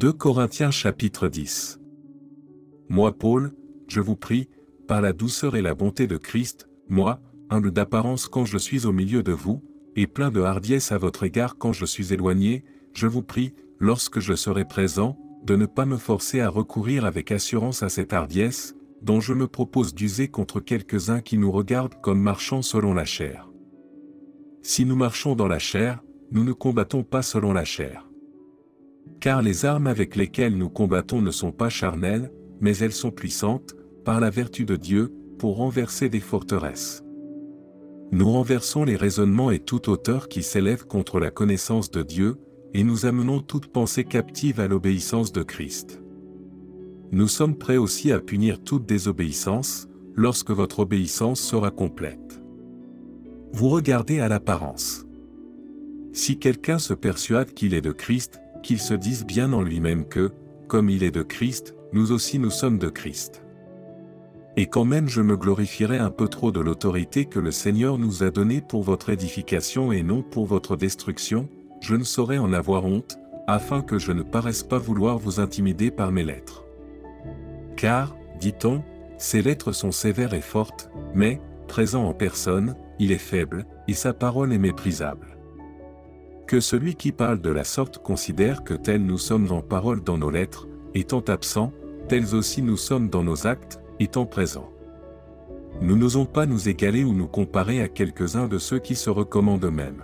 2 Corinthiens chapitre 10 Moi Paul, je vous prie, par la douceur et la bonté de Christ, moi, humble d'apparence quand je suis au milieu de vous, et plein de hardiesse à votre égard quand je suis éloigné, je vous prie, lorsque je serai présent, de ne pas me forcer à recourir avec assurance à cette hardiesse, dont je me propose d'user contre quelques-uns qui nous regardent comme marchant selon la chair. Si nous marchons dans la chair, nous ne combattons pas selon la chair. Car les armes avec lesquelles nous combattons ne sont pas charnelles, mais elles sont puissantes, par la vertu de Dieu, pour renverser des forteresses. Nous renversons les raisonnements et toute hauteur qui s'élève contre la connaissance de Dieu, et nous amenons toute pensée captive à l'obéissance de Christ. Nous sommes prêts aussi à punir toute désobéissance, lorsque votre obéissance sera complète. Vous regardez à l'apparence. Si quelqu'un se persuade qu'il est de Christ, qu'il se dise bien en lui-même que, comme il est de Christ, nous aussi nous sommes de Christ. Et quand même je me glorifierai un peu trop de l'autorité que le Seigneur nous a donnée pour votre édification et non pour votre destruction, je ne saurais en avoir honte, afin que je ne paraisse pas vouloir vous intimider par mes lettres. Car, dit-on, ces lettres sont sévères et fortes, mais, présent en personne, il est faible, et sa parole est méprisable. Que celui qui parle de la sorte considère que tels nous sommes en parole dans nos lettres, étant absents, tels aussi nous sommes dans nos actes, étant présents. Nous n'osons pas nous égaler ou nous comparer à quelques-uns de ceux qui se recommandent eux-mêmes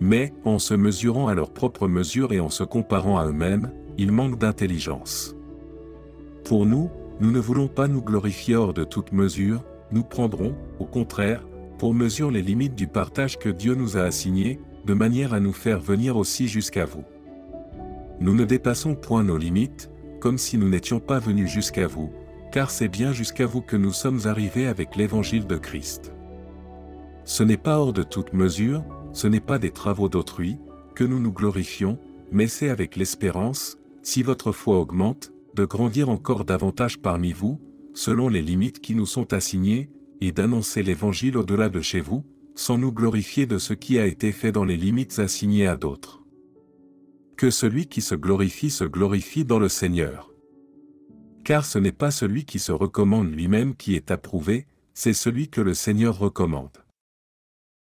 mais, en se mesurant à leur propre mesure et en se comparant à eux-mêmes, ils manquent d'intelligence. Pour nous, nous ne voulons pas nous glorifier hors de toute mesure, nous prendrons, au contraire, pour mesure les limites du partage que Dieu nous a assigné, de manière à nous faire venir aussi jusqu'à vous. Nous ne dépassons point nos limites, comme si nous n'étions pas venus jusqu'à vous, car c'est bien jusqu'à vous que nous sommes arrivés avec l'évangile de Christ. Ce n'est pas hors de toute mesure, ce n'est pas des travaux d'autrui, que nous nous glorifions, mais c'est avec l'espérance, si votre foi augmente, de grandir encore davantage parmi vous, selon les limites qui nous sont assignées, et d'annoncer l'Évangile au-delà de chez vous, sans nous glorifier de ce qui a été fait dans les limites assignées à d'autres. Que celui qui se glorifie se glorifie dans le Seigneur. Car ce n'est pas celui qui se recommande lui-même qui est approuvé, c'est celui que le Seigneur recommande.